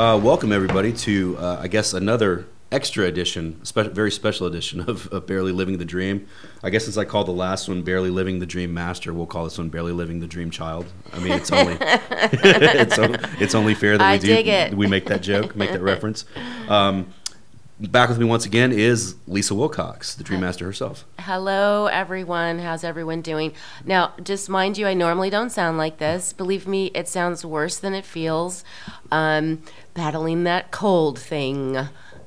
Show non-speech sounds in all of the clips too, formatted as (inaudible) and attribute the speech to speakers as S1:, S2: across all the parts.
S1: Uh, welcome everybody to, uh, I guess, another extra edition, spe- very special edition (laughs) of, of Barely Living the Dream. I guess since I called the last one Barely Living the Dream Master, we'll call this one Barely Living the Dream Child. I mean, it's only (laughs) it's, o- it's only fair that (laughs)
S2: I
S1: we do
S2: it.
S1: we make that joke, make that reference. Um, back with me once again is Lisa Wilcox, the Dream Master herself.
S2: Hello, everyone. How's everyone doing? Now, just mind you, I normally don't sound like this. Believe me, it sounds worse than it feels. Um, battling that cold thing.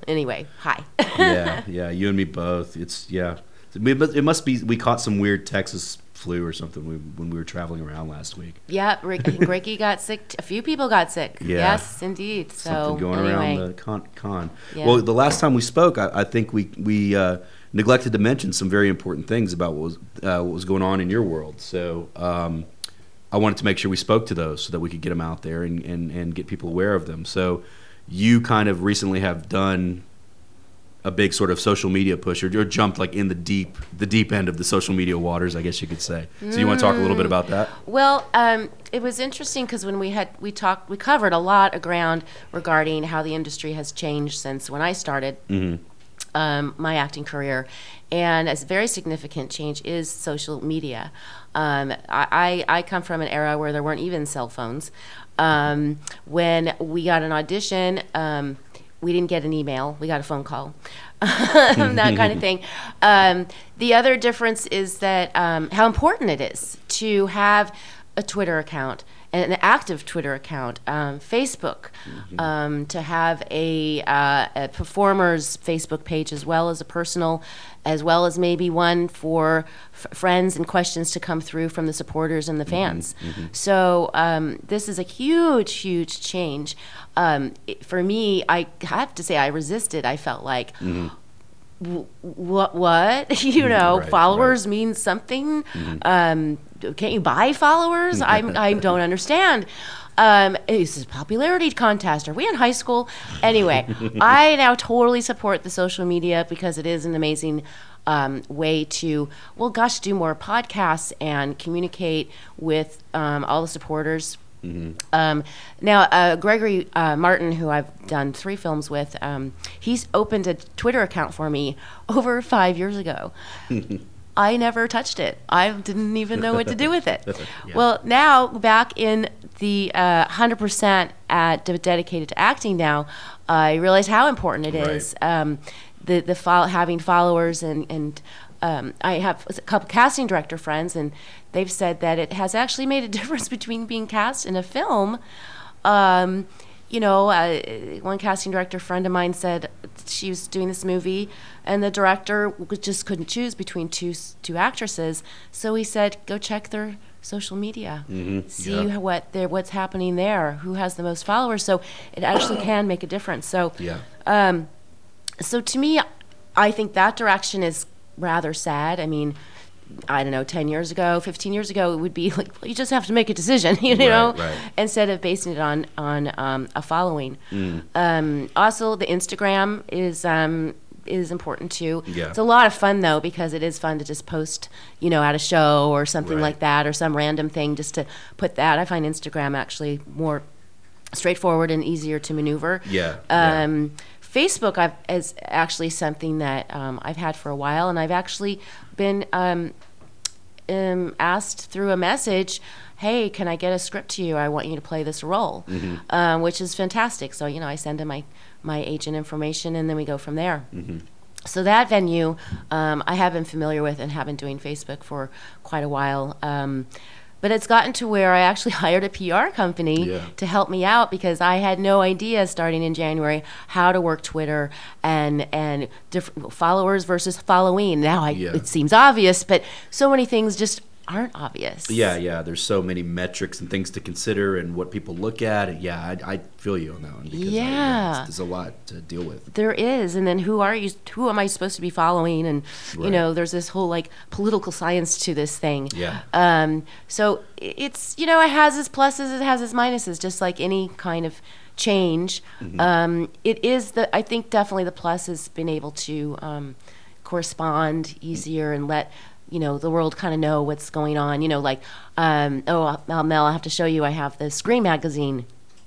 S2: Anyway, hi. (laughs)
S1: yeah, yeah, you and me both. It's yeah. It must- it must be we caught some weird Texas flu or something we, when we were traveling around last week.
S2: yeah, Rick, (laughs) Ricky got sick. A few people got sick.
S1: Yeah.
S2: Yes, indeed. So
S1: Something going
S2: anyway,
S1: around the con. con.
S2: Yeah.
S1: Well, the last time we spoke, I, I think we we uh, neglected to mention some very important things about what was uh, what was going on in your world. So. Um, I wanted to make sure we spoke to those so that we could get them out there and, and, and get people aware of them. So, you kind of recently have done a big sort of social media push or, or jumped like in the deep the deep end of the social media waters, I guess you could say. So you want to talk a little bit about that?
S2: Well, um, it was interesting because when we had we talked, we covered a lot of ground regarding how the industry has changed since when I started um, my acting career, and a very significant change is social media. Um, I, I I come from an era where there weren't even cell phones. Um, when we got an audition. Um, we didn't get an email. We got a phone call, (laughs) that kind of thing. Um, the other difference is that um, how important it is to have a Twitter account, an active Twitter account, um, Facebook, um, to have a, uh, a performer's Facebook page as well as a personal, as well as maybe one for f- friends and questions to come through from the supporters and the fans. So um, this is a huge, huge change. Um, it- for me, I have to say I resisted. I felt like what what (laughs) you know
S1: Right,
S2: followers mean something. Um can't you buy followers? (laughs) I'm, i don't understand. Um is a popularity contest. Are we in high school? Anyway (laughs) i now totally support the social media because it is an amazing um, way to well gosh do more podcasts and communicate with um, all the supporters. Um, now, uh, Gregory uh, Martin, who I've done three films with, um, he's opened a Twitter account for me (laughs) over five years ago. I never touched it. I didn't even know what to do with it. (laughs)
S1: Yeah.
S2: Well, now back in the uh, 100% at de- dedicated to acting now, I realize how important it
S1: Right.
S2: is. Um, the the fol- having followers and and um, I have a couple casting director friends, and they've said that it has actually made a (laughs) difference between being cast in a film. Um, you know, uh, one casting director friend of mine said she was doing this movie, and the director just couldn't choose between two two actresses. So he said, "Go check their social media, see
S1: yeah.
S2: what they're, what's happening there, who has the most followers." So it actually (coughs) can make a difference. So
S1: Yeah.
S2: um, so to me, I think that direction is rather sad. I mean, I don't know, 10 years ago, 15 years ago, it would be (laughs) like, well, you just have to make a decision, (laughs) you know,
S1: right.
S2: instead of basing it on, on um, a following.
S1: Mm.
S2: Um, also, the Instagram is. Um, is important too.
S1: Yeah.
S2: It's a lot of fun though because it is fun to just post, you know, at a show or something
S1: Right.
S2: like that or some random thing just to put that. I find Instagram actually more straightforward and easier to maneuver.
S1: Yeah, yeah.
S2: Um, Facebook I've, is actually something that um, I've had for a while, and I've actually been um, um, asked through a message, "Hey, can I get a script to you? I want you to play this role,"
S1: Mm-hmm.
S2: um, which is fantastic. So you know, I send him my my agent information, and then we go from there.
S1: Mm-hmm.
S2: So that venue, um, I have been familiar with and have been doing Facebook for quite a while. But it's gotten to where I actually (laughs) hired a PR company
S1: Yeah.
S2: to help me out because I had no idea starting in January how to work Twitter and and followers versus following. Now I,
S1: Yeah.
S2: it seems obvious, but so many things just aren't obvious.
S1: Yeah, yeah. There's so many metrics and things to consider, and what people look at. Yeah, I, I feel you on that one. Because I-
S2: Yeah.
S1: it's- there's a lot to deal with.
S2: There is, and then who are you? Who am I supposed to be following? And you know, there's this whole like political science to this thing.
S1: Yeah.
S2: Um, so it's you know, it has its pluses, it has its minuses, just like any kind of change.
S1: Mm-hmm.
S2: Um, it is the I think definitely the plus has been able to um, correspond easier and let you know the world kind of know what's going on. You know, like um, oh Mel, Mel, I have to show you. I have the Scream magazine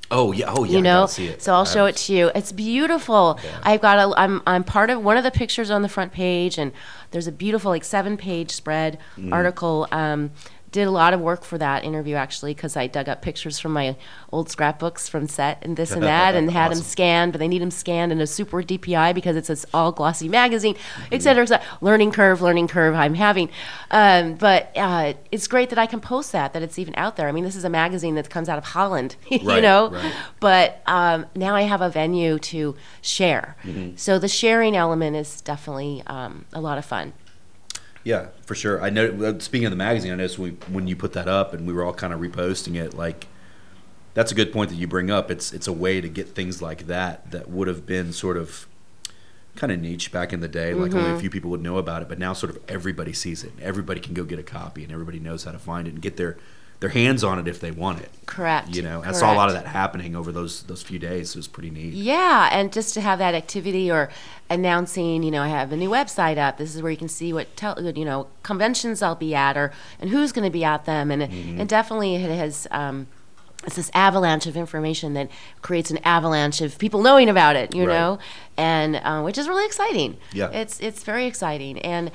S1: Oh yeah, oh yeah.
S2: you know
S1: gotta see it.
S2: so i'll show it to you it's beautiful
S1: Yeah.
S2: i've got a i'm i'm part of one of the pictures on the front page and there's a beautiful like seven page spread
S1: Mm.
S2: article um did a lot of work for that interview actually because I dug up pictures from my old scrapbooks from set and this and that and had them scanned, but they need them scanned in a super DPI because it's this all glossy magazine, et cetera, et cetera. Learning curve, learning curve I'm having. Um, but uh, it's great that I can post that, that it's even out there. I mean, this is a magazine that comes out of Holland, (laughs) you
S1: Right,
S2: know?
S1: right.
S2: But um, now I have a venue to share.
S1: Mm-hmm.
S2: So the sharing element is definitely um, a lot of fun.
S1: Yeah, for sure. I know. Speaking of the magazine, I noticed we, when you put that up, and we were all kind of reposting it. Like, that's a good point that you bring up. It's it's a way to get things like that that would have been sort of kind of niche back in the day. Like only
S2: Mm-hmm.
S1: a few people would know about it, but now sort of everybody sees it. Everybody can go get a copy, and everybody knows how to find it and get their their hands on it if they want it.
S2: Correct.
S1: You know, I saw a lot of that happening over those those few days. It was pretty neat.
S2: Yeah, and just to have that activity or announcing, you know, I have a new website up. This is where you can see what tel- you know conventions I'll be at, or and who's going to be at them, and
S1: Mm-hmm.
S2: and definitely it has. Um, it's this avalanche of information that creates an avalanche of people knowing about it, you
S1: Right.
S2: know, and uh, which is really exciting.
S1: Yeah.
S2: it's it's very exciting. And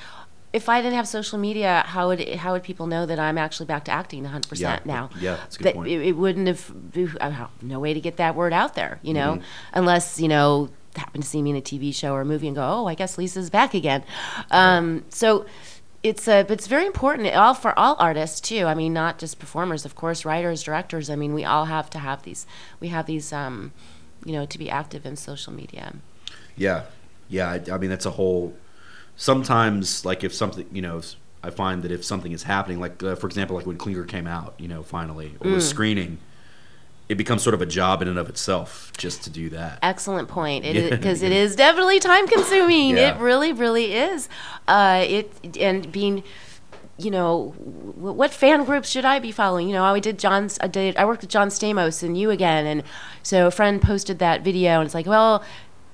S2: if I didn't have social media, how would how would people know that I'm actually back to acting 100
S1: Yeah,
S2: percent now?
S1: yeah, that's a good
S2: That
S1: point.
S2: It, it wouldn't have no way to get that word out there, you know,
S1: Mm-hmm.
S2: unless you know happen to see me in a TV show or a movie and go, oh, I guess Lisa's back again. Um, so it's uh, it's very important all for all artists too. I mean, not just performers, of course, writers, directors. I mean, we all have to have these. We have these, um, you know, to be active in social media.
S1: Yeah, yeah. I, I mean, that's a whole. Sometimes, like if something, you know, I find that if something is happening, like uh, for example, like when Klinger came out, you know, finally or
S2: Mm.
S1: was screening, it becomes sort of a job in and of itself just to do that.
S2: Excellent point. It because it (laughs) is definitely time consuming.
S1: Yeah.
S2: It really, really is. Uh, it and being, you know, what fan groups should I be following? You know, I did John's. I did. I worked with John Stamos and you again, and so a friend posted that video, and it's like, well.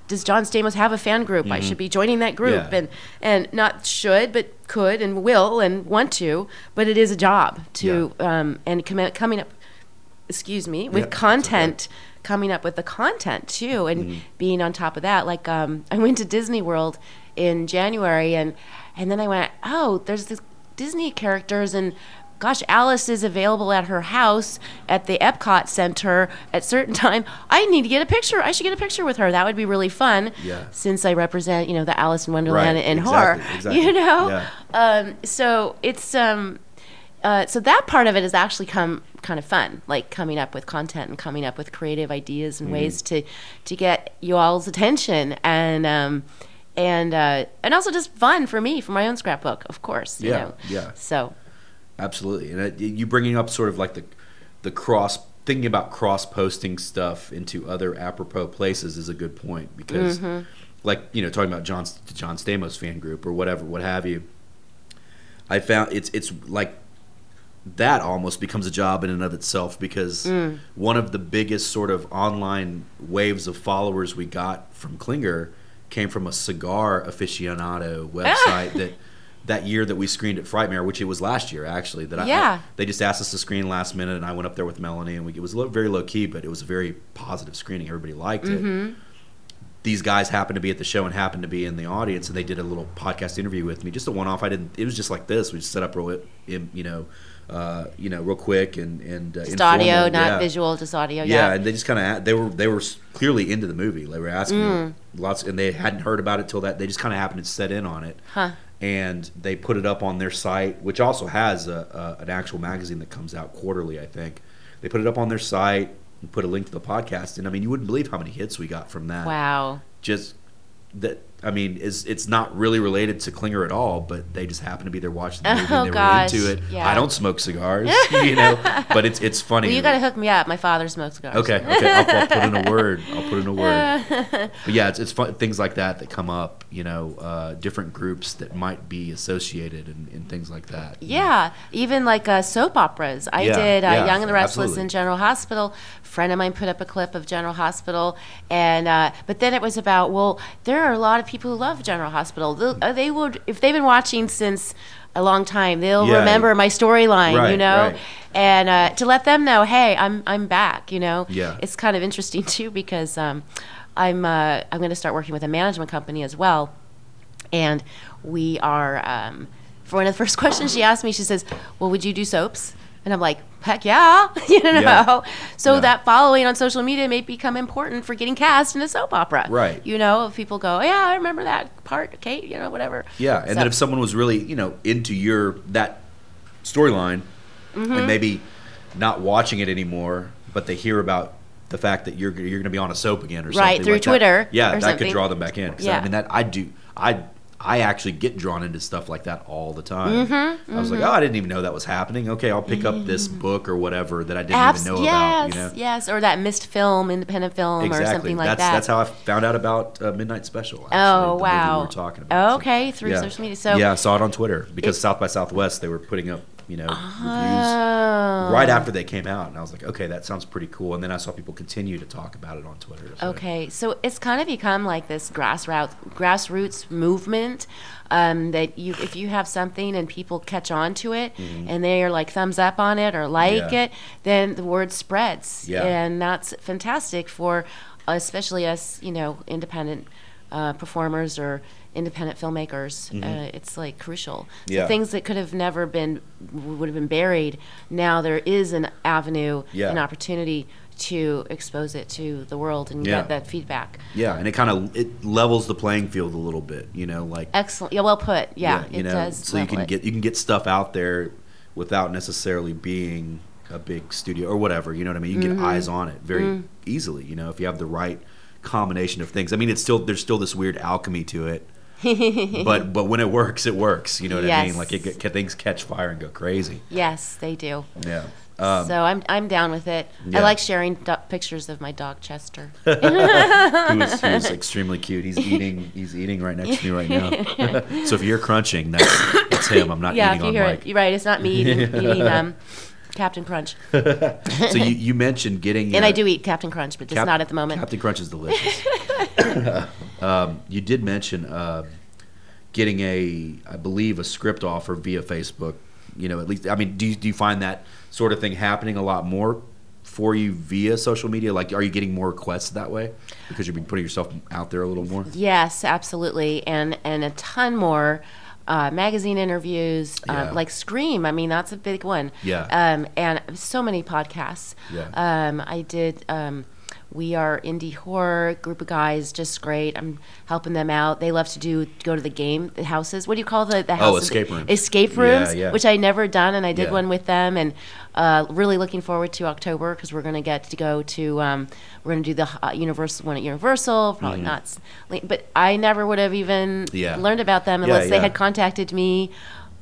S2: Does John Stamos have a fan group? I should be joining that group,
S1: Mm-hmm. Yeah.
S2: and and not should, but could and will and want to. But it is a job to um, and commi- coming up excuse me, with
S1: Yeah,
S2: content, coming up with the content too, and
S1: Mm-hmm.
S2: being on top of that. Like um, (laughs) I went to Disney World in January, and and then I went, oh, there's this Disney characters, and gosh, Alice is available at her house at the Epcot Center at certain (laughs) time. I need to get a picture. I should get a picture with her. That would be really fun.
S1: Yeah.
S2: Since I represent, you know, the Alice in Wonderland
S1: Right,
S2: and
S1: exactly,
S2: horror, (laughs)
S1: exactly.
S2: you know.
S1: Yeah.
S2: Um, so it's um, uh, so that part of it has actually come kind of fun, like coming up with content and coming up with creative ideas
S1: Mm-hmm.
S2: and ways to to get you all's attention and um, and uh, and also just fun for me for my own scrapbook, of course. You
S1: Yeah,
S2: know?
S1: yeah.
S2: So
S1: Absolutely, and it, you bringing up sort of like the the cross thinking about cross posting stuff into other apropos places is a good point because,
S2: Mm-hmm.
S1: like you know, talking about John John Stamos fan group or whatever, what have you. I found it's it's like that almost becomes a job in and of itself because
S2: Mm.
S1: one of the biggest sort of online waves of followers we got from Klinger came from a cigar aficionado (laughs) website that that year that we screened at Frightmare, which it was last year actually. That I- I,
S2: Yeah.
S1: they just asked us to screen last minute, and I went up there with Melanie, and we, it was low, very low key, but it was a very positive screening. Everybody liked
S2: Mm-hmm.
S1: it. These guys happened to be at the show and happened to be in the audience, and they did a little podcast interview with me, just a one off. I didn't. It was just like this. We just set up real, you know, uh, you know, real quick and and uh,
S2: just
S1: informal.
S2: audio, not
S1: Yeah.
S2: visual, just audio.
S1: Yeah,
S2: Yeah.
S1: and they just kind of they were they were clearly into the movie. They were asking
S2: Mm.
S1: lots, and they hadn't heard about it till that. They just kind of happened to set in on it,
S2: Huh.
S1: And they put it up on their site, which also has a, a an actual magazine that comes out quarterly. I think they put it up on their site and put a link to the podcast. And I mean, you wouldn't believe how many hits we got from that.
S2: Wow.
S1: Just that. I mean, is it's not really related to Klinger at all, but they just happen to be there watching the movie (laughs)
S2: Oh,
S1: and they
S2: gosh,
S1: were into it.
S2: yeah.
S1: I don't smoke cigars, (laughs) you know, but it's it's funny.
S2: Well, you got to hook me up. My father smokes cigars.
S1: Okay, okay. I'll, I'll put in a word. I'll put in a word. (laughs) But yeah, it's, it's fun, things like that that come up. You know, uh, different groups that might be associated and, and things like that.
S2: Yeah, even like uh, soap operas. I
S1: Yeah,
S2: did uh,
S1: yeah,
S2: Young and the Restless
S1: absolutely.
S2: in General Hospital. A friend of mine put up a clip of General Hospital, and uh, but then it was about well, there are a lot of of people who love General Hospital. They'll- uh, They would, if they've been watching since a long time, they'll
S1: Yeah.
S2: remember my storyline, you know,
S1: right.
S2: and uh, to let them know, hey, I'm I'm back, you know.
S1: Yeah.
S2: It's kind of interesting (laughs) too because um, I'm uh, I'm going to start working with a management company as well, and we are. Um, for one of the first (laughs) questions she asked me, she says, "Well, would you do soaps?" And I'm like, "Heck yeah!" (laughs) you know.
S1: Yeah.
S2: So
S1: Yeah.
S2: that following on social media may become important for getting cast in a soap opera.
S1: Right.
S2: You know, if people go, "Yeah, I remember that part, Kate," you know, whatever.
S1: Yeah, and
S2: So-
S1: then if someone was really, you know, into your that storyline,
S2: Mm-hmm.
S1: and maybe not watching it anymore, but they hear about the fact that you're you're going to be on a soap again or something
S2: Right, through
S1: like that,
S2: Twitter
S1: yeah,
S2: or
S1: that
S2: something.
S1: could draw them back in.
S2: Yeah.
S1: I mean that I do I. I actually get drawn into stuff like that all the time.
S2: Mm-hmm,
S1: I was like, oh, I didn't even know that was happening. Okay, I'll pick up this book or whatever that I didn't
S2: Abs-
S1: even know
S2: yes,
S1: about. You know,
S2: yes, or that missed film, independent film,
S1: exactly.
S2: or something like
S1: that's
S2: that.
S1: that's how I found out about uh, Midnight Special. Actually,
S2: Oh, wow.
S1: We were talking about. So,
S2: Okay, through social media. So-
S1: yeah, I saw it on Twitter because
S2: It-
S1: South by Southwest they were putting up you know reviews
S2: Oh.
S1: right after they came out, and I was like, okay, that sounds pretty cool. And then I saw people continue to talk about it on Twitter. so-
S2: Okay, so it's kind of become like this grassroots grassroots movement um, that you if you have something and people catch on to it and they are like thumbs up on it or like
S1: Mm-hmm. Yeah.
S2: it, then the word spreads,
S1: Yeah.
S2: and that's fantastic for especially us, you know, independent uh, performers or independent filmmakers. Uh, it's like crucial. So
S1: Mm-hmm. Yeah.
S2: things that could have never been would have been buried. Now there is an avenue,
S1: Yeah.
S2: an opportunity to expose it to the world and
S1: Yeah.
S2: get that feedback.
S1: Yeah, and it kind of it levels the playing field a little bit. You know, like
S2: Excellent. Yeah, well put. Yeah,
S1: you
S2: it
S1: know,
S2: does.
S1: so you can
S2: it.
S1: get you can get stuff out there without necessarily being a big studio or whatever. You know what I mean? You can
S2: Mm-hmm.
S1: get eyes on it very
S2: Mm.
S1: easily. You know, if you have the right combination of things. I mean, it's still there's still this weird alchemy to it. (laughs) but but when it works, it works. You know what I mean? Like it, get- things catch fire and go crazy.
S2: Yes, they do.
S1: Yeah. Um,
S2: so I'm I'm down with it.
S1: Yeah.
S2: I like sharing do- pictures of my dog Chester.
S1: who is, who is extremely cute. He's eating. He's eating right next to me right now. (laughs) so if you're crunching, that's it's him. I'm not
S2: yeah,
S1: eating
S2: if you
S1: on
S2: hear
S1: mic.
S2: it, you're right. It's not me eating, (laughs) eating um, Captain Crunch,
S1: so you, you mentioned getting.
S2: and
S1: uh,
S2: I do eat Captain Crunch, but just
S1: Cap-
S2: not at the moment.
S1: Captain Crunch is delicious. Um, you did mention uh, getting a, I believe, a script offer via Facebook. You know, at least I mean, do you, do you find that sort of thing happening a lot more for you via social media? Like, are you getting more requests that way because you've been putting yourself out there a little more?
S2: Yes, absolutely, and and a ton more. Uh, magazine interviews,
S1: Yeah.
S2: um, like Scream. I mean, that's a big one.
S1: Yeah.
S2: Um, and so many podcasts.
S1: Yeah.
S2: Um, I did. Um, we are indie horror group of guys, just great. I'm helping them out. They love to do go to the game the houses. What do you call the the
S1: Oh, escape rooms.
S2: Escape rooms,
S1: yeah.
S2: which I never done, and I did
S1: Yeah.
S2: one with them, and uh, really looking forward to October because we're going to get to go to um, we're going to do the uh, Universal one at Universal. Probably not, but I never would have even
S1: Mm-hmm. Yeah.
S2: learned about them
S1: Yeah,
S2: unless they had contacted me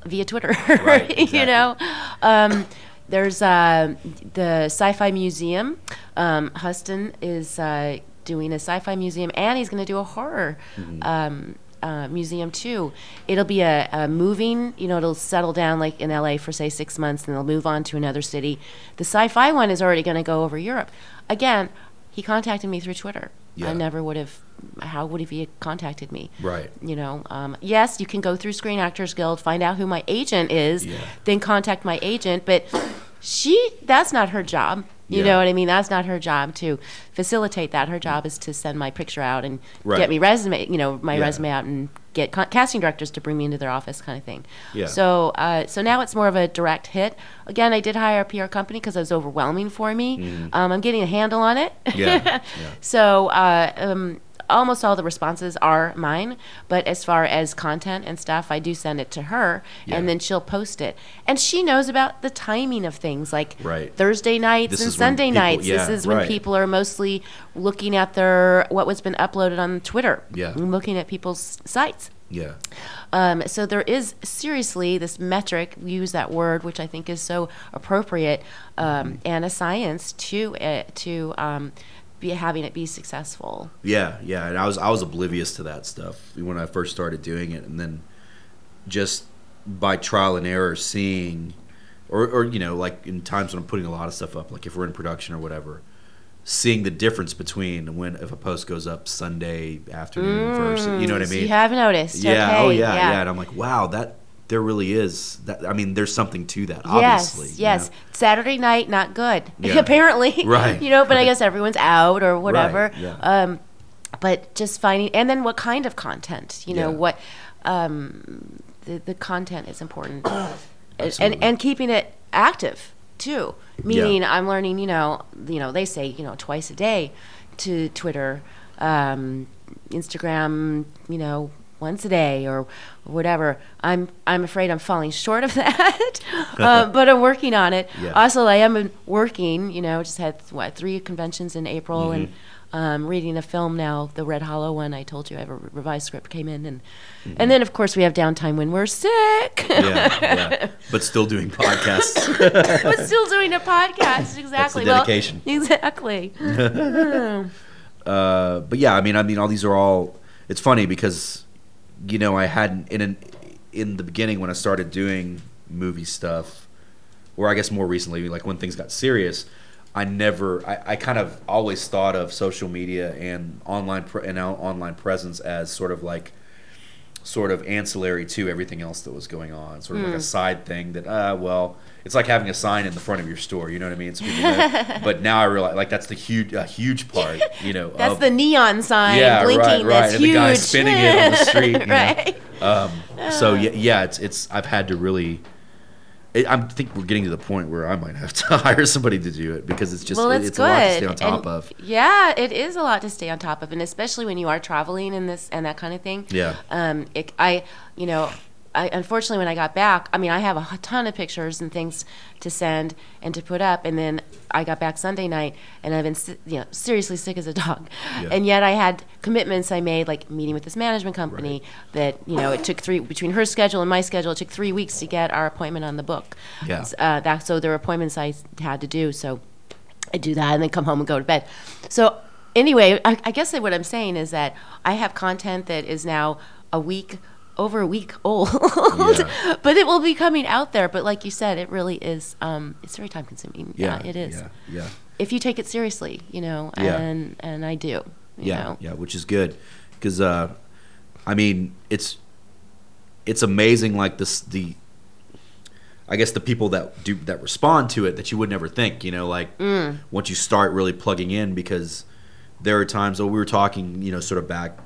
S2: via Twitter. (laughs)
S1: Right, exactly.
S2: you know, um, there's uh, the Sci-Fi Museum. Um, Huston is uh, doing a sci-fi museum, and he's going to do a horror.
S1: Mm-hmm.
S2: Um, uh, museum too. It'll be a, a moving, you know, it'll settle down like in LA for say six months, and they'll move on to another city. The sci-fi one is already going to go over Europe. Again, he contacted me through Twitter.
S1: Yeah.
S2: I never would have. How would he have contacted me?
S1: Right.
S2: You know, um, yes, you can go through Screen Actors Guild, find out who my agent is,
S1: Yeah.
S2: then contact my agent. But she, that's not her job. You
S1: Yeah.
S2: know what I mean? That's not her job to facilitate that. Her job is to send my picture out and
S1: Right.
S2: get me resume, you know, my resume out and get con- casting directors to bring me into their office, kind of thing.
S1: Yeah.
S2: So, uh, so now it's more of a direct hit. Again, I did hire a PR company because it was overwhelming for me. Um, I'm getting a handle on it.
S1: Yeah, (laughs) yeah.
S2: So uh, um, almost all the responses are mine, but as far as content and stuff, I do send it to her,
S1: Yeah.
S2: and then she'll post it. And she knows about the timing of things, like
S1: Right.
S2: Thursday nights
S1: This
S2: and Sunday
S1: people-
S2: nights.
S1: yeah,
S2: this is when
S1: right.
S2: people are mostly looking at their what was been uploaded on Twitter.
S1: Yeah.
S2: and looking at people's sites.
S1: Yeah.
S2: Um, so there is seriously this metric, we use that word, which I think is so appropriate, um, and a science to it, to um, be having it be successful.
S1: Yeah, yeah, and I was I was oblivious to that stuff when I first started doing it, and then just by trial and error, seeing, or or you know, like in times when I'm putting a lot of stuff up, like if we're in production or whatever, seeing the difference between when if a post goes up Sunday afternoon versus you know what I
S2: mm,
S1: mean?
S2: you have noticed.
S1: yeah.
S2: Oh okay.
S1: Oh yeah, yeah. And I'm like, wow, that there really is that. I mean, there's something to that.
S2: Yes,
S1: Obviously. you
S2: yes.
S1: know?
S2: Saturday night, not good. (laughs)
S1: Yeah.
S2: Apparently, (laughs)
S1: Right,
S2: You know, but I guess everyone's out or whatever.
S1: yeah.
S2: Um, but just finding, and then what kind of content? You know,
S1: Yeah.
S2: what um, the the content is important, (coughs) and, and keeping it active too. Meaning, I'm learning. You know, you know, they say you know twice a day to Twitter, um, Instagram. You know. Once a day or whatever. I'm I'm afraid I'm falling short of (laughs) that, uh, (laughs) but I'm working on it.
S1: Yeah.
S2: Also, I am working. You know, just had what three conventions in April, and
S1: Mm-hmm.
S2: um, reading a film now, the Red Hollow one. I told you I have a revised script came in, and
S1: Mm-hmm.
S2: and then of course we have downtime when we're sick.
S1: yeah, yeah. (laughs) But still doing podcasts.
S2: but still doing a podcast. Exactly. Well,
S1: dedication.
S2: exactly.
S1: uh, but yeah, I mean, I mean, all these are all. It's funny because, you know, I hadn't in an, in the beginning when I started doing movie stuff, or I guess more recently, like when things got serious, I never, I, I kind of always thought of social media and online pre- and online presence as sort of like sort of ancillary to everything else that was going on, sort of like a side thing that, uh, well, it's like having a sign in the front of your store. You know what I mean? So know. (laughs) but now I realize, like, that's the huge, a huge part. You know,
S2: That's
S1: of-
S2: the neon sign
S1: yeah,
S2: blinking.
S1: right, right.
S2: That's
S1: and
S2: huge.
S1: the guy spinning it on the street. (laughs) you know.
S2: right.
S1: Um, so yeah, yeah, it's it's. I've had to really. I think we're getting to the point where I might have to (laughs) hire somebody to do it because it's just
S2: well,
S1: it-
S2: it's
S1: it's a lot to stay on top
S2: And,
S1: of.
S2: Yeah, it is a lot to stay on top of, and especially when you are traveling and this and that kind of thing.
S1: Yeah.
S2: Um, it, I, you know, I unfortunately when I got back, I mean, I have a ton of pictures and things to send and to put up, and then I got back Sunday night, and I've been, si- you know, seriously (laughs) sick as a dog,
S1: Yeah.
S2: and yet I had commitments I made, like meeting with this management company that you know it took three between her schedule and my schedule, it took three weeks to get our appointment on the book.
S1: Yeah.
S2: Uh, that so there were appointments I had to do, so. I do that and then come home and go to bed. So anyway, I, I guess that what I'm saying is that I have content that is now a week over a week (laughs) old,
S1: Yeah.
S2: but it will be coming out there. But like you said, it really is. Um, it's very time consuming.
S1: Yeah,
S2: it is.
S1: Yeah, yeah,
S2: If you take it seriously, you know,
S1: Yeah.
S2: and and I do. You
S1: yeah,
S2: know.
S1: yeah. Which is good because uh, I mean, it's it's amazing. Like this, the I guess the people that do that respond to it that you would never think. You know, like
S2: Mm.
S1: once you start really plugging in, because there are times. Oh, we were talking, you know, sort of back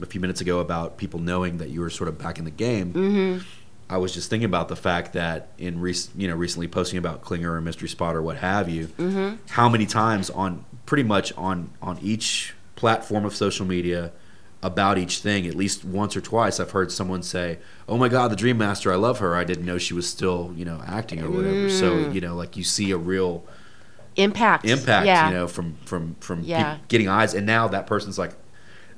S1: a few minutes ago about people knowing that you were sort of back in the game.
S2: Mm-hmm.
S1: I was just thinking about the fact that in rec- you know recently posting about Klinger or Mystery Spot or what have you,
S2: Mm-hmm.
S1: how many times on pretty much on on each platform of social media about each thing, at least once or twice, I've heard someone say, "Oh my God, the Dream Master! I love her. I didn't know she was still you know acting or whatever."
S2: Mm.
S1: So you know, like you see a real
S2: Impact.
S1: impact,
S2: Yeah.
S1: you know, from from from
S2: Yeah.
S1: getting eyes, and now that person's like,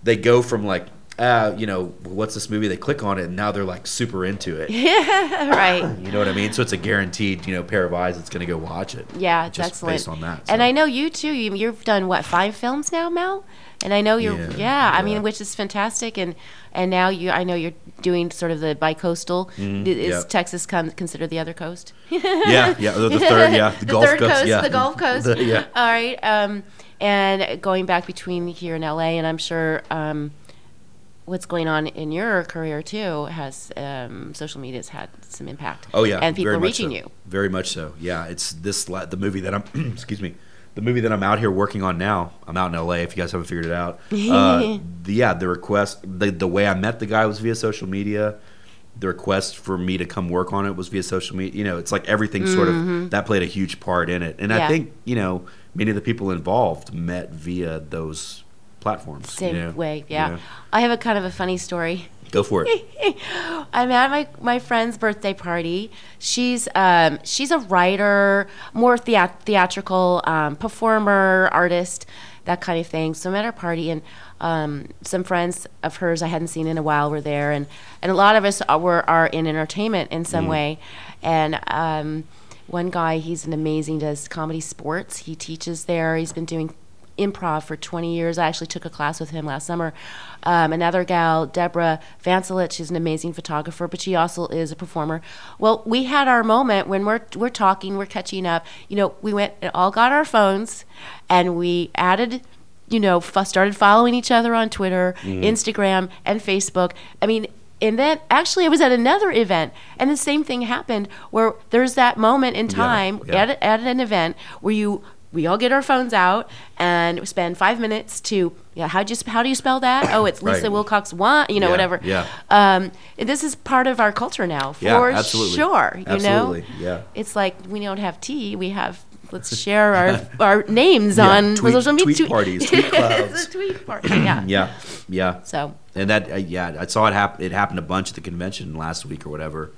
S1: they go from like. Uh, you know, what's this movie? They click on it, and now they're like super into it. (laughs)
S2: Yeah. right.
S1: You know what I mean? So it's a guaranteed, you know, pair of eyes that's going to go watch it.
S2: Yeah,
S1: just
S2: excellent.
S1: based on that.
S2: And. I know you too. You, you've done what five films now, Mel? And I know you're
S1: Yeah,
S2: yeah, I mean, which is fantastic. And and now you, I know you're doing sort of the bi-coastal.
S1: Mhm,
S2: Is
S1: yeah.
S2: Texas con- considered the other coast?
S1: yeah, yeah, the, the third, yeah, the, (laughs)
S2: the
S1: Gulf
S2: third
S1: Coast,
S2: coast,
S1: yeah,
S2: the Gulf (laughs) Coast.
S1: The- yeah,
S2: All right. Um, and going back between here and LA, and I'm sure um, what's going on in your career too has um, social media has had some impact.
S1: oh yeah,
S2: and people reaching
S1: so.
S2: you.
S1: Very much so. Yeah, it's this la- the movie that I'm. (clears throat) excuse me. The movie that I'm out here working on now. I'm out in LA. If you guys haven't figured it out, (laughs) uh, the, yeah, the request, the the way I met the guy was via social media. The request for me to come work on it was via social media. You know, it's like everything sort of that played a huge part in it. And
S2: Mm-hmm. Yeah.
S1: I think you know many of the people involved met via those platforms.
S2: Same
S1: you know,
S2: way,
S1: you
S2: yeah.
S1: know.
S2: I have a kind of a funny story.
S1: Go for it. (laughs)
S2: I'm at my, my friend's birthday party. She's um, she's a writer, more thea- theatrical um, performer, artist, that kind of thing. So I'm at her party, and um, some friends of hers I hadn't seen in a while were there, and, and a lot of us are, were are in entertainment in some way. And um, one guy, he's an amazing, does comedy sports. He teaches there. He's been doing improv for 20 years. I actually took a class with him last summer. Um, another gal, Deborah Vancelit, she's an amazing photographer, but she also is a performer. Well, we had our moment when we're we're talking, we're catching up. You know, we went and all got our phones, and we added you know, f- started following each other on Twitter,
S1: Mm-hmm.
S2: Instagram, and Facebook. I mean, and then actually, I was at another event, and the same thing happened where there's that moment in time
S1: yeah.
S2: At, at an event where you we all get our phones out and spend five minutes to yeah how do you how do you spell that oh it's (coughs) Lisa
S1: Right.
S2: Wilcox one you know
S1: Yeah,
S2: whatever
S1: yeah.
S2: um, this is part of our culture now for
S1: Yeah, absolutely.
S2: sure you
S1: Absolutely,
S2: know
S1: yeah.
S2: it's like we don't have tea we have let's share our (laughs) our names
S1: Yeah,
S2: on
S1: tweet-
S2: social media
S1: tweet parties, tweet clouds. (laughs)
S2: It's a tweet party yeah (coughs)
S1: Yeah, yeah.
S2: so
S1: And that, uh, yeah, I saw it happen. It happened a bunch at the convention last week or whatever.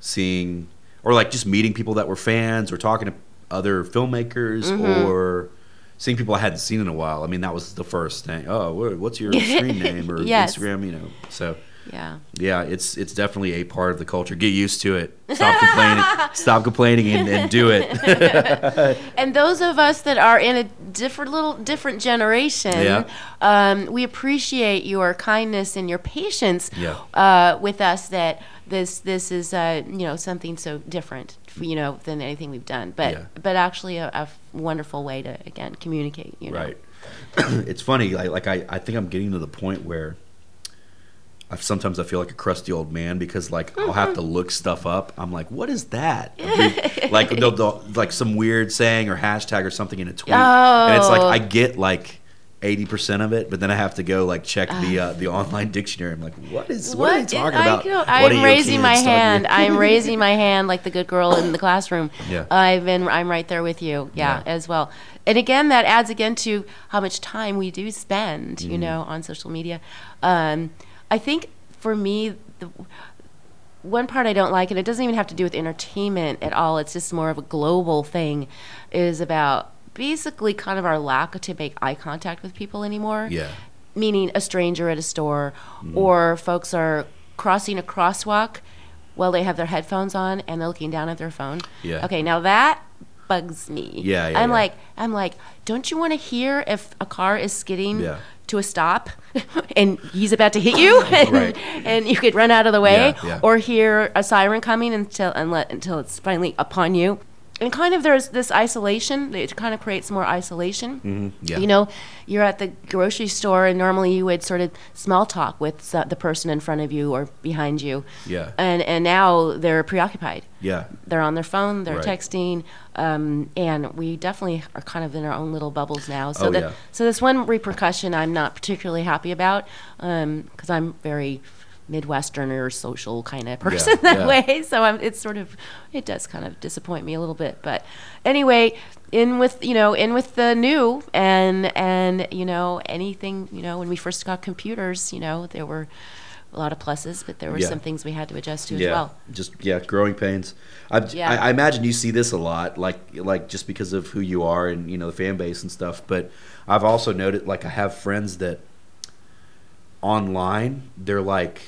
S1: Seeing, or like just meeting people that were fans, or talking to other filmmakers,
S2: Mm-hmm.
S1: or seeing people I hadn't seen in a while. I mean, that was the first thing. Oh, what's your (laughs) screen name or
S2: Yes.
S1: Instagram? You know, so
S2: yeah
S1: yeah, it's it's definitely a part of the culture. Get used to it. Stop complaining. (laughs) Stop complaining and, and do it. (laughs)
S2: and those of us that are in a different little different generation
S1: Yeah.
S2: um, we appreciate your kindness and your patience
S1: Yeah.
S2: uh, with us that this this is uh, you know something so different you know than anything we've done but
S1: Yeah.
S2: but actually a, a wonderful way to again communicate you know
S1: Right. (clears throat) it's funny. Like, like I, I think I'm getting to the point where I sometimes I feel like a crusty old man because like I'll have to look stuff up. I'm like, what is that? (laughs) Like they'll, they'll- like some weird saying or hashtag or something in a tweet, and it's like
S2: Oh.
S1: I get like. Eighty percent of it, but then I have to go like check the uh, the online dictionary. I'm like, what is what, are they talking about?
S2: go-
S1: What
S2: I'm
S1: you
S2: raising my hand. (laughs) I'm raising my hand like the good girl in the classroom.
S1: Yeah.
S2: I've been. I'm right there with you. Yeah,
S1: Yeah.
S2: as well. And again, that adds again to how much time we do spend,
S1: Mm-hmm.
S2: you know, on social media. Um, I think for me, the one part I don't like, and it doesn't even have to do with entertainment at all. It's just more of a global thing. Is about basically kind of our lack to make eye contact with people anymore
S1: Yeah.
S2: meaning a stranger at a store, mm-hmm. or folks are crossing a crosswalk while they have their headphones on and they're looking down at their phone.
S1: Yeah.
S2: Okay, now that bugs me.
S1: Yeah, yeah,
S2: I'm
S1: yeah.
S2: like, I'm like, don't you want to hear if a car is skidding
S1: Yeah.
S2: To a stop (laughs) and he's about to hit you (laughs) and,
S1: Right.
S2: and you could run out of the way,
S1: Yeah, yeah.
S2: or hear a siren coming until and let, until it's finally upon you. And kind of there's this isolation. It kind of creates more isolation.
S1: Mm-hmm. Yeah.
S2: You know, you're at the grocery store, and normally you would sort of small talk with the person in front of you or behind you.
S1: Yeah.
S2: And and now they're preoccupied.
S1: Yeah.
S2: They're on their phone. They're
S1: Right.
S2: texting, um, and we definitely are kind of in our own little bubbles now. So
S1: Oh,
S2: that
S1: yeah.
S2: so this one repercussion I'm not particularly happy about because I'm very Midwesterner social kind of person (laughs) that
S1: yeah.
S2: way. So I'm, it's sort of it does kind of disappoint me a little bit. But anyway, in with you know in with the new and and you know anything you know when we first got computers, you know there were a lot of pluses, but there were
S1: Yeah.
S2: some things we had to adjust to
S1: yeah,
S2: as well.
S1: just yeah, growing pains. I,
S2: Yeah.
S1: I, I imagine you see this a lot, like like just because of who you are and you know the fan base and stuff. But I've also noted, like I have friends that online they're like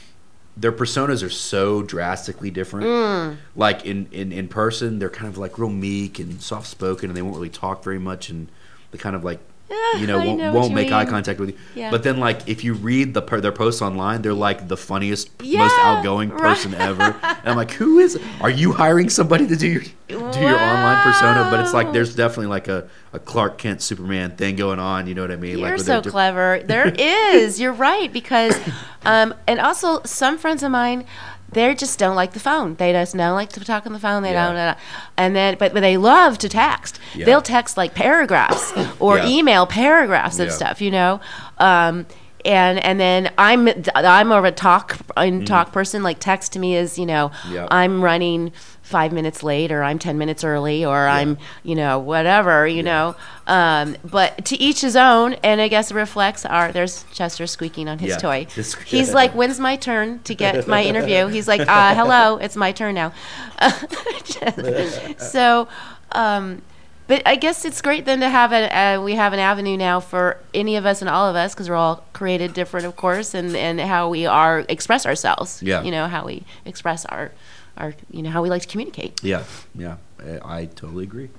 S1: their personas are so drastically different.
S2: Mm.
S1: Like in, in in person, they're kind of like real meek and soft spoken, and they won't really talk very much, and they kind of like. (laughs) You know, won't,
S2: know
S1: won't
S2: you
S1: make eye contact with you.
S2: Yeah.
S1: But then, like, if you read the per- their posts online, they're like the funniest, most outgoing
S2: right.
S1: person ever. And I'm like, who is? Are you hiring somebody to do your do your online persona? But it's like there's definitely like a, a Clark Kent Superman thing going on. You know what I mean?
S2: You're
S1: like
S2: so clever. There (laughs) is. You're right because, um, and also some friends of mine, they just don't like the phone. They just don't like to talk on the phone. They
S1: Yeah.
S2: don't, uh, and then but, but they love to text.
S1: Yeah.
S2: They'll text like paragraphs (coughs) or
S1: Yeah.
S2: email paragraphs of
S1: Yeah.
S2: stuff. You know. Um, and and then I'm I'm more of a talk and talk person. Like text to me is you know
S1: Mm.
S2: I'm running five minutes late or I'm ten minutes early or I'm you know whatever you know. Um, but to each his own, and I guess it reflects our. There's Chester squeaking on his
S1: Yeah.
S2: toy. He's like, "When's my turn to get my interview?" He's like, uh, (laughs) "Hello, it's my turn now." (laughs) so, um, but I guess it's great then to have a uh, we have an avenue now for any of us and all of us because we're all created different, of course, and and how we are express ourselves.
S1: Yeah.
S2: you know how we express our our you know how we like to communicate.
S1: Yeah, yeah, I, I totally agree.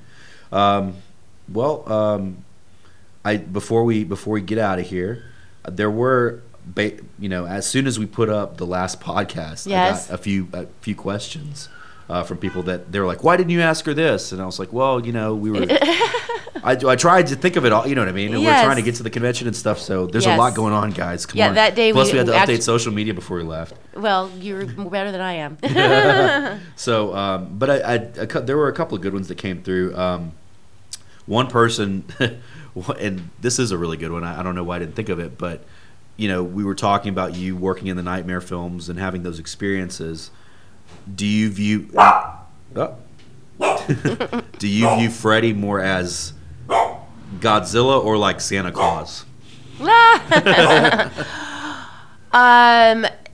S1: Um, well, um, I before we before we get out of here, uh, there were. Ba- you know, as soon as we put up the last podcast,
S2: Yes.
S1: I got a few a few questions uh, from people that they were like, "Why didn't you ask her this?" And I was like, "Well, you know, we were." (laughs) I, I tried to think of it all. You know what I mean? And we're trying to get to the convention and stuff. So there's a lot going on, guys. Come
S2: Yeah,
S1: on.
S2: that day
S1: Plus,
S2: we-
S1: we, had to update social media before we left.
S2: Well, you're better than I am. (laughs)
S1: So, um, but I, I, cou- there were a couple of good ones that came through. Um, one person, (laughs) and this is a really good one. I, I don't know why I didn't think of it, but you know, we were talking about you working in the nightmare films and having those experiences. Do you view? Oh. do you view Freddy more as Godzilla or like Santa Claus? (laughs)
S2: um,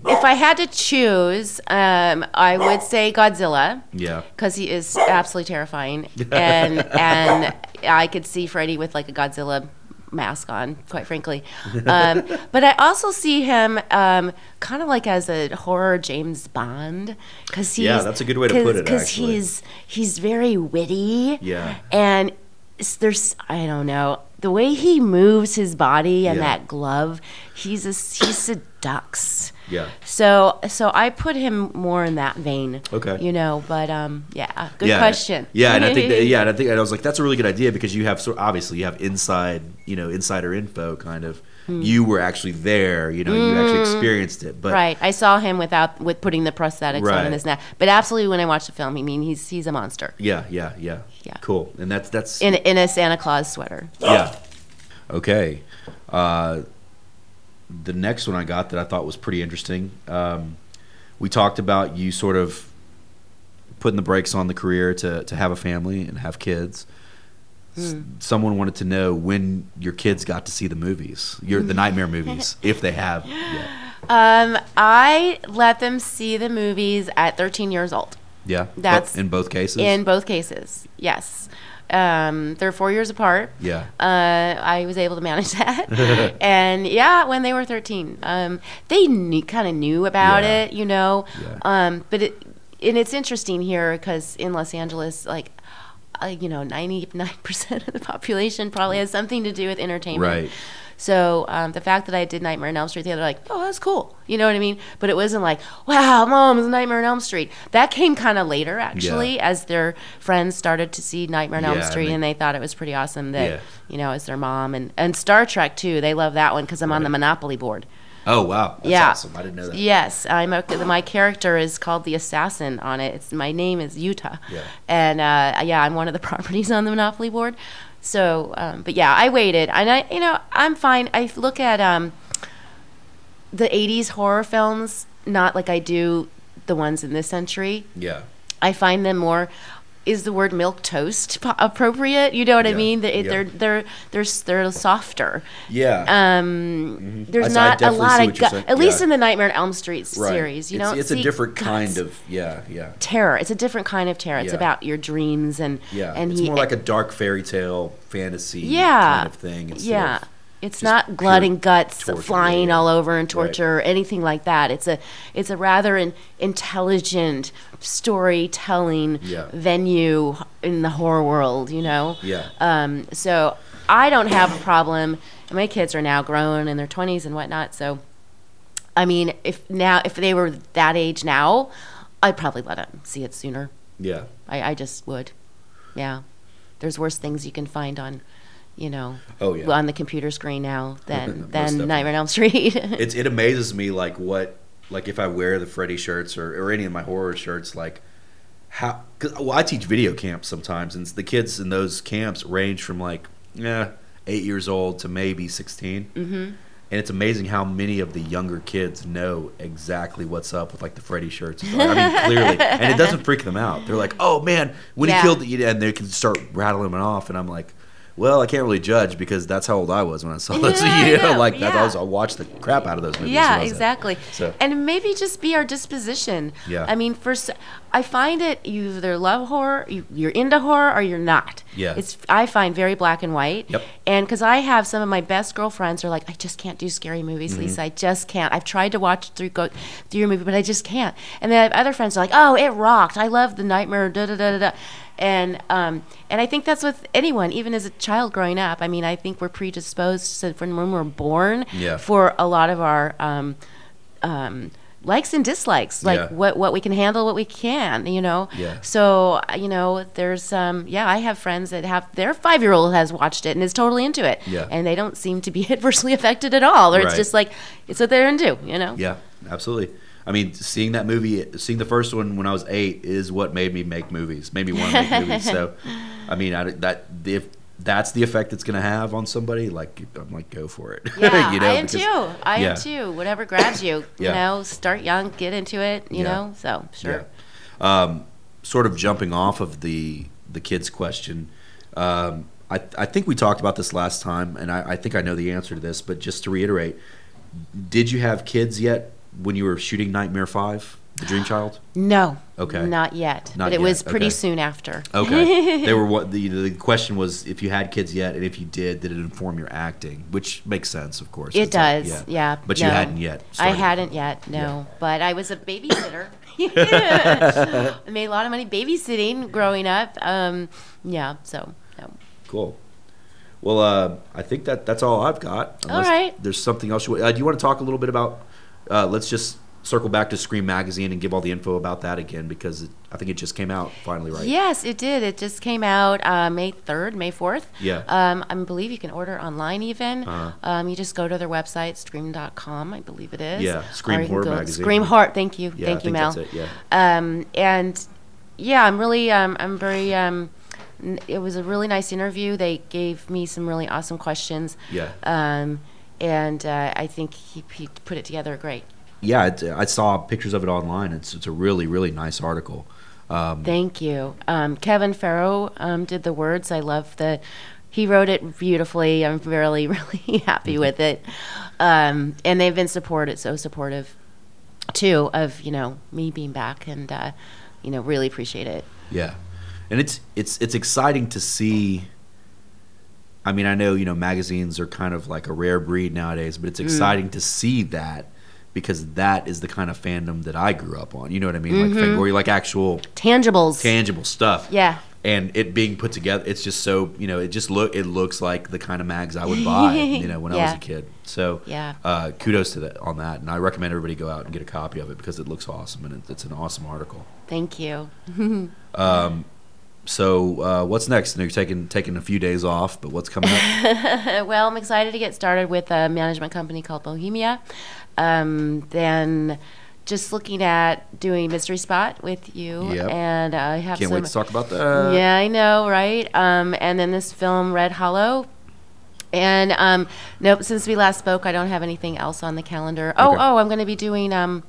S2: if I had to choose, um, I would say Godzilla.
S1: Yeah.
S2: because he is absolutely terrifying, and and I could see Freddy with like a Godzilla mask on, quite frankly. Um, (laughs) but I also see him um, kind of like as a horror James Bond, because he's
S1: Yeah, that's a good way to put it,
S2: Because he's he's very witty,
S1: Yeah.
S2: and there's I don't know the way he moves his body and
S1: Yeah.
S2: that glove. He's a, he seducts.
S1: Yeah.
S2: So so I put him more in that vein.
S1: Okay.
S2: You know, but um yeah, good
S1: yeah,
S2: question.
S1: Yeah, and I think that, (laughs) yeah, and I think and I was like, that's a really good idea because you have so obviously you have inside, you know, insider info kind of. You were actually there, you know, you actually experienced it. But
S2: Hmm. right. I saw him without with putting the prosthetics on
S1: Right.
S2: in his neck. But absolutely when I watched the film, I mean he's he's a monster.
S1: yeah, yeah, yeah,
S2: Yeah.
S1: cool. And that's that's
S2: In in a Santa Claus sweater.
S1: yeah. Okay. Uh, the next one I got that I thought was pretty interesting. Um, we talked about you sort of putting the brakes on the career to, to have a family and have kids. S-
S2: Hmm.
S1: Someone wanted to know when your kids got to see the movies, your the nightmare movies, (laughs) if they have. yet.
S2: Um I let them see the movies at 13 years old.
S1: Yeah,
S2: That's-
S1: in both cases.
S2: In both cases. Yes. Um, they're 4 years apart.
S1: yeah,
S2: uh, I was able to manage that. (laughs) and yeah, when they were 13, um, they knew, kind of knew about
S1: Yeah.
S2: it, you know.
S1: Yeah.
S2: Um, but it, and it's interesting here because in Los Angeles, like, uh, you know, 99% of the population probably has something to do with entertainment.
S1: Right.
S2: So um, the fact that I did Nightmare on Elm Street, they're like, "Oh, that's cool," you know what I mean? But it wasn't like, "Wow, Mom, it's Nightmare on Elm Street." That came kind of later, actually, as their friends started to see Nightmare on Elm
S1: Yeah, and
S2: Street, and they thought it was pretty awesome that
S1: Yeah.
S2: you know, as their mom and and Star Trek too. They love that one because I'm on the Monopoly board.
S1: Oh wow, that's
S2: yeah,
S1: awesome. I didn't know that.
S2: Yes, I'm a, my character is called the Assassin on it. It's my name is Yuta,
S1: Yeah.
S2: and uh, yeah, I'm one of the (laughs) properties on the Monopoly board. So, um, but yeah, I waited, and I, you know, I'm fine. I look at um, the '80s horror films not like I do the ones in this century.
S1: Yeah,
S2: I find them more. Is the word milk toast appropriate? You know what I mean?
S1: Yeah.
S2: They're they're they're they're softer.
S1: yeah.
S2: Um, There's
S1: I s- I
S2: not a lot of gu- at least
S1: Yeah.
S2: in the Nightmare on Elm Street
S1: right.
S2: series. You
S1: it's,
S2: know,
S1: it's a different kind of yeah, yeah.
S2: terror. It's a different kind of terror. It's
S1: Yeah.
S2: about your dreams and
S1: Yeah,
S2: and
S1: it's
S2: he
S1: more like a dark fairy tale fantasy
S2: yeah
S1: kind of thing.
S2: yeah.
S1: of-
S2: It's not blood and guts
S1: torture,
S2: flying
S1: yeah.
S2: all over and torture or anything like that. It's a it's a rather an intelligent storytelling
S1: Yeah.
S2: venue in the horror world. You know.
S1: Yeah.
S2: Um, so I don't have a problem. My kids are now grown in their twenties and whatnot. So, I mean, if now if they were that age now, I'd probably let them see it sooner.
S1: yeah,
S2: I, I just would. Yeah. There's worse things you can find on, you know,
S1: Oh, yeah.
S2: on the computer screen now (laughs) than than. Nightmare on Elm Street. (laughs)
S1: it's it amazes me like what like if I wear the Freddy shirts or, or any of my horror shirts like how cause, well I teach video camps sometimes and the kids in those camps range from like yeah eight years old to maybe 16 mm-hmm. and it's amazing how many of the younger kids know exactly what's up with like the Freddy shirts I mean (laughs) clearly and it doesn't freak them out they're like oh man when
S2: Yeah.
S1: he killed you and they can start rattling them off and I'm like well, I can't really judge because that's how old I was when I saw those.
S2: Yeah, (laughs)
S1: you know,
S2: yeah,
S1: like that. I
S2: yeah.
S1: was I watched the crap out of those movies.
S2: yeah,
S1: I
S2: exactly.
S1: So-
S2: And maybe just be our disposition.
S1: Yeah.
S2: I mean, first, I find it you either love horror, you, you're into horror, or you're not.
S1: Yeah.
S2: It's I find very black and white.
S1: Yep.
S2: And because I have some of my best girlfriends are like, I just can't do scary movies,
S1: Mm-hmm.
S2: Lisa. I just can't. I've tried to watch through go through your movie, but I just can't. And then I have other friends who are like, Oh, it rocked. I love the nightmare. Da da da da da. And um, and I think that's with anyone, even as a child growing up. I mean, I think we're predisposed so from when we're born
S1: Yeah.
S2: for a lot of our um, um, likes and dislikes, like
S1: Yeah.
S2: what what we can handle, what we can, you know.
S1: Yeah.
S2: So you know, there's um, yeah, I have friends that have their five year old has watched it and is totally into it,
S1: Yeah.
S2: and they don't seem to be (laughs) adversely affected at all, or it's just like it's what they're into, you know.
S1: Yeah, absolutely. I mean, seeing that movie, seeing the first one when I was eight, is what made me make movies. Made me want to make (laughs) movies. So, I mean, I, that if that's the effect it's going to have on somebody, like I'm like, go for it.
S2: Yeah, (laughs)
S1: You know,
S2: I am
S1: because-
S2: too. I
S1: yeah.
S2: am too. Whatever grabs you, (coughs)
S1: yeah.
S2: you know, start young, get into it, you
S1: Yeah.
S2: know. So sure.
S1: Um, sort of jumping off of the the kids question. Um, I, I think we talked about this last time, and I, I think I know the answer to this. But just to reiterate, did you have kids yet when you were shooting Nightmare Five, The Dream Child?
S2: No.
S1: Okay.
S2: Not yet.
S1: Not
S2: but it
S1: yet,
S2: was pretty
S1: okay.
S2: soon after.
S1: Okay. (laughs) they were what the the question was if you had kids yet, and if you did, did it inform your acting? Which makes sense, of course.
S2: It
S1: It's like-
S2: does, yeah.
S1: But you hadn't yet.
S2: I hadn't yet, no. But I was a babysitter. (laughs) (laughs) I made a lot of money babysitting growing up. Um, yeah, so no.
S1: Cool. Well, uh, I think that that's all I've got.
S2: All right.
S1: There's something else. You, uh, do you want to talk a little bit about? Uh, let's just circle back to Scream Magazine and give all the info about that again because it, I think it just came out finally, right?
S2: Yes, it did. It just came out uh, May 3rd, May 4th.
S1: Yeah.
S2: Um, I believe you can order online even.
S1: Uh-huh.
S2: Um, you just go to their website, scream.com, I believe it is.
S1: Yeah, Scream
S2: Or you can
S1: Horror Magazine.
S2: Scream Horror, thank you.
S1: Yeah,
S2: thank
S1: I
S2: you,
S1: think
S2: Mel.
S1: that's it. Yeah.
S2: Um, and yeah, I'm really, um, I'm very, um, it was a really nice interview. They gave me some really awesome questions.
S1: Yeah.
S2: Um, and uh, I think he, he put it together great.
S1: Yeah, it, I saw pictures of it online. It's it's a really really nice article. Um,
S2: Thank you. Um, Kevin Farrow um, did the words. I love the. He wrote it beautifully. I'm really, (laughs) really happy with it. Um, and they've been supported, so supportive, too, of you know me being back, and uh, you know really appreciate it.
S1: Yeah, and it's it's it's exciting to see. I mean, I know you know magazines are kind of like a rare breed nowadays, but it's exciting to see that because that is the kind of fandom that I grew up on. You know what I mean? Like thing where you like actual
S2: Tangibles.
S1: tangible stuff.
S2: yeah.
S1: And it being put together, it's just so you know, it just look it looks like the kind of mags I would buy, (laughs) you know, when I was a kid. So
S2: Yeah.
S1: uh, kudos to that on that, and I recommend everybody go out and get a copy of it because it looks awesome and it, it's an awesome article.
S2: Thank you. (laughs)
S1: um, So uh, what's next? Know you're taking taking a few days off, but what's coming up? (laughs)
S2: Well, I'm excited to get started with a management company called Bohemia. Um, then just looking at doing Mystery Spot with you.
S1: Yep.
S2: And I have
S1: Can't
S2: some.
S1: wait to talk about that.
S2: yeah, I know, right? Um, and then this film, Red Hollow. And um, nope, since we last spoke, I don't have anything else on the calendar. Oh,
S1: Okay.
S2: oh, I'm going to be doing um,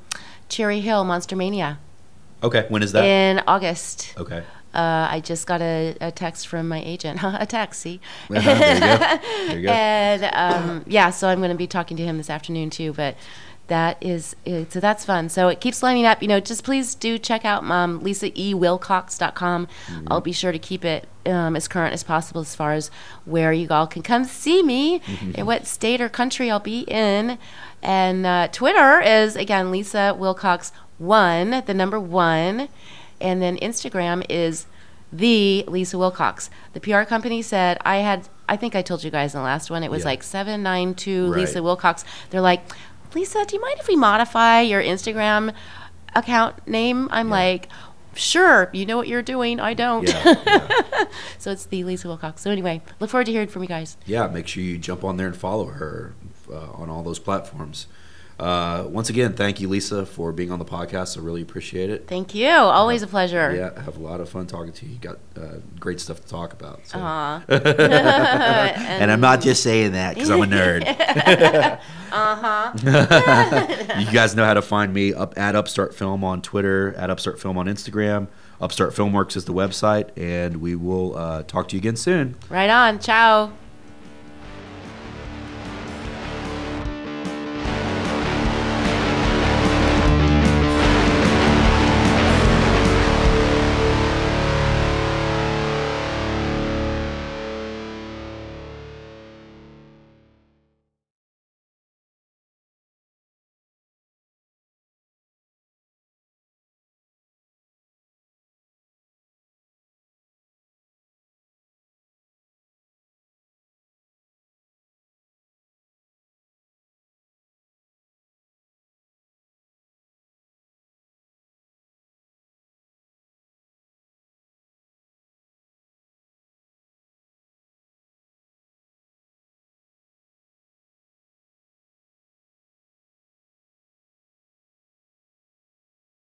S2: Cherry Hill Monster Mania
S1: Okay, when is that?
S2: in August.
S1: okay.
S2: Uh, I just got a, a text from my agent, (laughs) a taxi. (laughs)
S1: there you go. There you go.
S2: And um, yeah, so I'm going to be talking to him this afternoon too. But that is it, so that's fun. So it keeps lining up. You know, just please do check out um, LisaEWilcox.com.
S1: Mm-hmm.
S2: I'll be sure to keep it um, as current as possible as far as where you all can come see me
S1: Mm-hmm.
S2: and what state or country I'll be in. And uh, Twitter is again Lisa Wilcox one, the number one, and then Instagram is the Lisa Wilcox. The PR company said I had. I think I told you guys in the last one. It was
S1: Yeah.
S2: like seven nine two
S1: Right.
S2: Lisa Wilcox. They're like, Lisa, do you mind if we modify your Instagram account name? I'm
S1: Yeah.
S2: like, sure. You know what you're doing. I don't.
S1: Yeah. (laughs)
S2: so it's the Lisa Wilcox. So anyway, look forward to hearing from you guys.
S1: yeah, make sure you jump on there and follow her uh, on all those platforms. Uh, once again, thank you, Lisa, for being on the podcast. I really appreciate it.
S2: Thank you. Always a pleasure.
S1: Yeah, I have a lot of fun talking to you. You got uh, great stuff to talk about. So.
S2: Aw. (laughs) (laughs)
S1: and I'm not just saying that because I'm a nerd. (laughs)
S2: Uh-huh.
S1: you guys know how to find me up at Upstart Film on Twitter, at Upstart Film on Instagram. Upstart Filmworks is the website, and we will uh, talk to you again soon.
S2: Right on. Ciao.